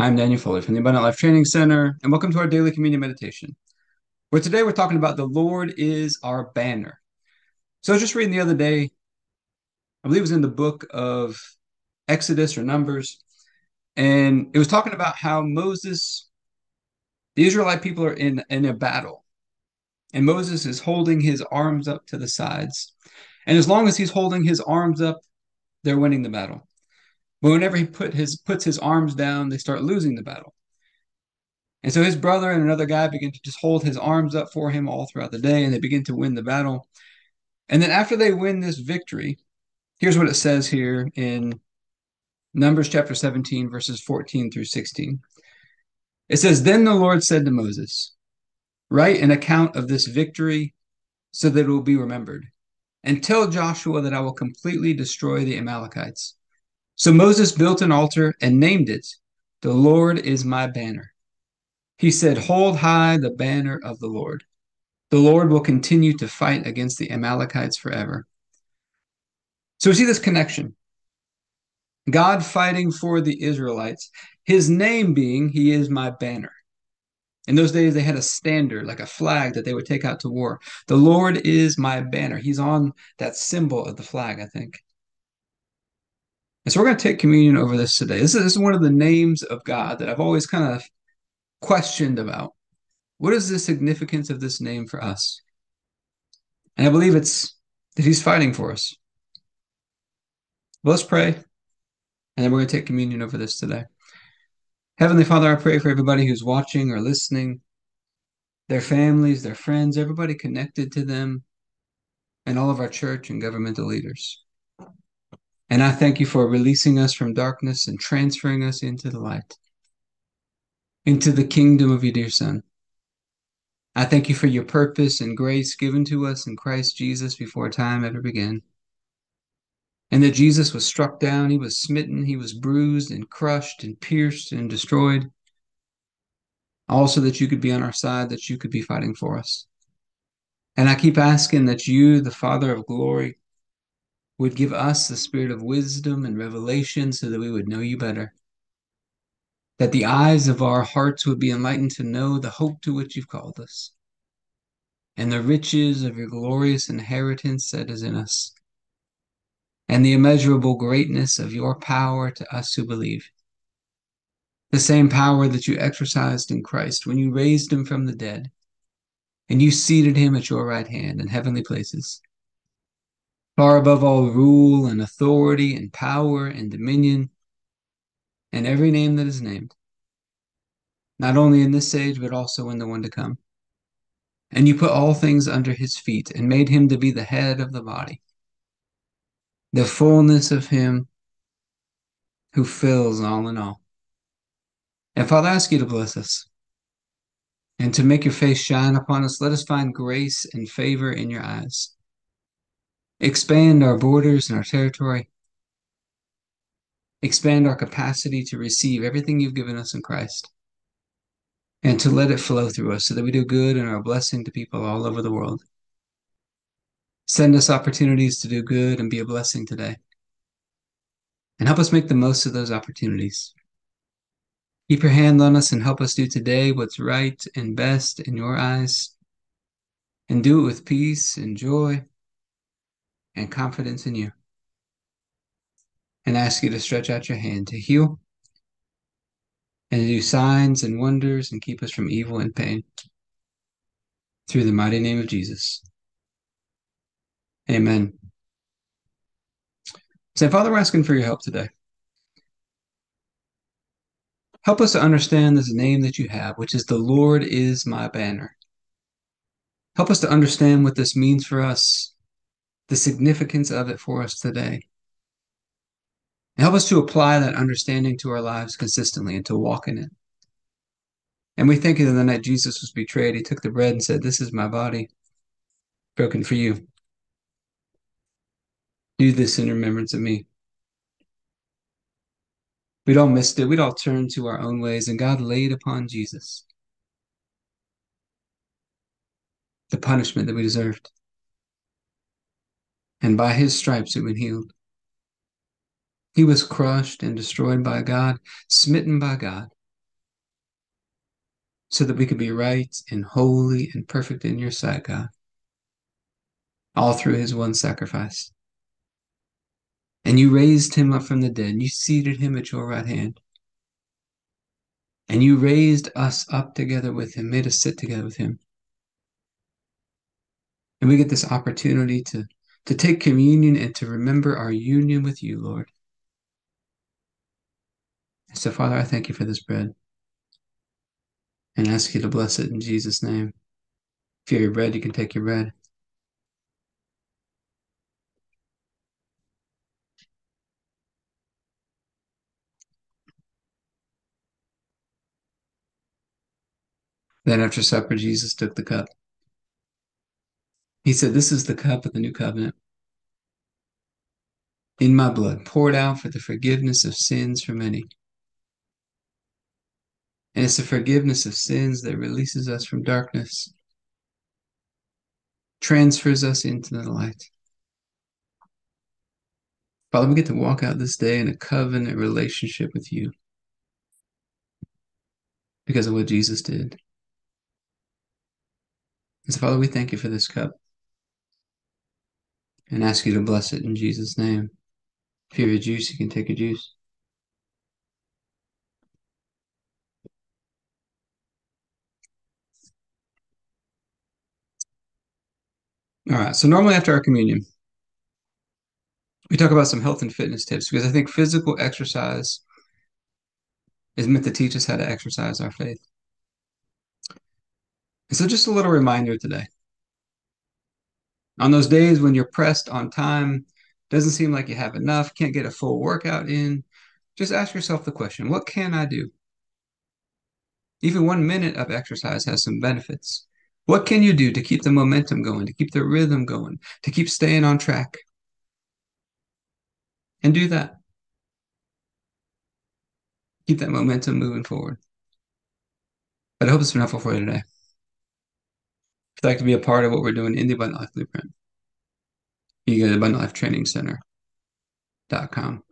I'm Daniel Fuller from the Abundant Life Training Center, and welcome to our daily communion meditation. Where today we're talking about the Lord is our banner. So I was just reading the other day, I believe it was in the book of Exodus or Numbers, and it was talking about how Moses, the Israelite people are in, in a battle, and Moses is holding his arms up to the sides. And as long as he's holding his arms up, they're winning the battle. But whenever he put his puts his arms down, they start losing the battle. And so his brother and another guy begin to just hold his arms up for him all throughout the day, and they begin to win the battle. And then after they win this victory, here's what it says here in Numbers chapter 17, verses 14 through 16. It says, Then the Lord said to Moses, Write an account of this victory so that it will be remembered, and tell Joshua that I will completely destroy the Amalekites. So Moses built an altar and named it, The Lord is my banner. He said, Hold high the banner of the Lord. The Lord will continue to fight against the Amalekites forever. So we see this connection. God fighting for the Israelites, his name being, He is my banner. In those days, they had a standard, like a flag that they would take out to war. The Lord is my banner. He's on that symbol of the flag, I think. And so we're going to take communion over this today. This is, this is one of the names of God that I've always kind of questioned about. What is the significance of this name for us? And I believe it's that He's fighting for us. let's pray, and then we're going to take communion over this today. Heavenly Father, I pray for everybody who's watching or listening, their families, their friends, everybody connected to them, and all of our church and governmental leaders. And I thank you for releasing us from darkness and transferring us into the light, into the kingdom of your dear Son. I thank you for your purpose and grace given to us in Christ Jesus before time ever began. And that Jesus was struck down, he was smitten, he was bruised and crushed and pierced and destroyed. Also, that you could be on our side, that you could be fighting for us. And I keep asking that you, the Father of glory, would give us the spirit of wisdom and revelation so that we would know you better. That the eyes of our hearts would be enlightened to know the hope to which you've called us, and the riches of your glorious inheritance that is in us, and the immeasurable greatness of your power to us who believe. The same power that you exercised in Christ when you raised him from the dead, and you seated him at your right hand in heavenly places far above all rule and authority and power and dominion and every name that is named, not only in this age, but also in the one to come. And you put all things under his feet and made him to be the head of the body, the fullness of him who fills all in all. And Father, I ask you to bless us and to make your face shine upon us. Let us find grace and favor in your eyes expand our borders and our territory, expand our capacity to receive everything you've given us in Christ, and to let it flow through us so that we do good and are a blessing to people all over the world. Send us opportunities to do good and be a blessing today. And help us make the most of those opportunities. Keep your hand on us and help us do today what's right and best in your eyes. And do it with peace and joy and confidence in you. And ask you to stretch out your hand to heal and to do signs and wonders and keep us from evil and pain. Through the mighty name of Jesus. Amen. Say, Father, we're asking for your help today. Help us to understand this name that you have, which is the Lord is my banner. Help us to understand what this means for us the significance of it for us today. And help us to apply that understanding to our lives consistently and to walk in it. And we think of the night Jesus was betrayed, he took the bread and said, This is my body broken for you. Do this in remembrance of me. We'd all missed it. We'd all turned to our own ways, and God laid upon Jesus the punishment that we deserved and by his stripes we've been healed. He was crushed and destroyed by God, smitten by God, so that we could be right and holy and perfect in your sight, God. All through his one sacrifice. And you raised him up from the dead, you seated him at your right hand. And you raised us up together with him, made us sit together with him. And we get this opportunity to, to take communion and to remember our union with you, Lord. So, Father, I thank you for this bread and ask you to bless it in Jesus' name. If you have your bread, you can take your bread. Then after supper, Jesus took the cup. He said, This is the cup of the new covenant in my blood, poured out for the forgiveness of sins for many. And it's the forgiveness of sins that releases us from darkness, transfers us into the light. Father, we get to walk out this day in a covenant relationship with you because of what Jesus did. And so, Father, we thank you for this cup and ask you to bless it in Jesus' name. If you have a juice, you can take a juice. All right. So normally after our communion, we talk about some health and fitness tips because I think physical exercise is meant to teach us how to exercise our faith. And so just a little reminder today. On those days when you're pressed on time, doesn't seem like you have enough, can't get a full workout in, just ask yourself the question, what can I do? Even one minute of exercise has some benefits. What can you do to keep the momentum going, to keep the rhythm going, to keep staying on track? And do that. Keep that momentum moving forward. But I hope it's been helpful for you today. Like to be a part of what we're doing in the Abundant Life Blueprint, you can go to abundantlifetrainingcenter.com.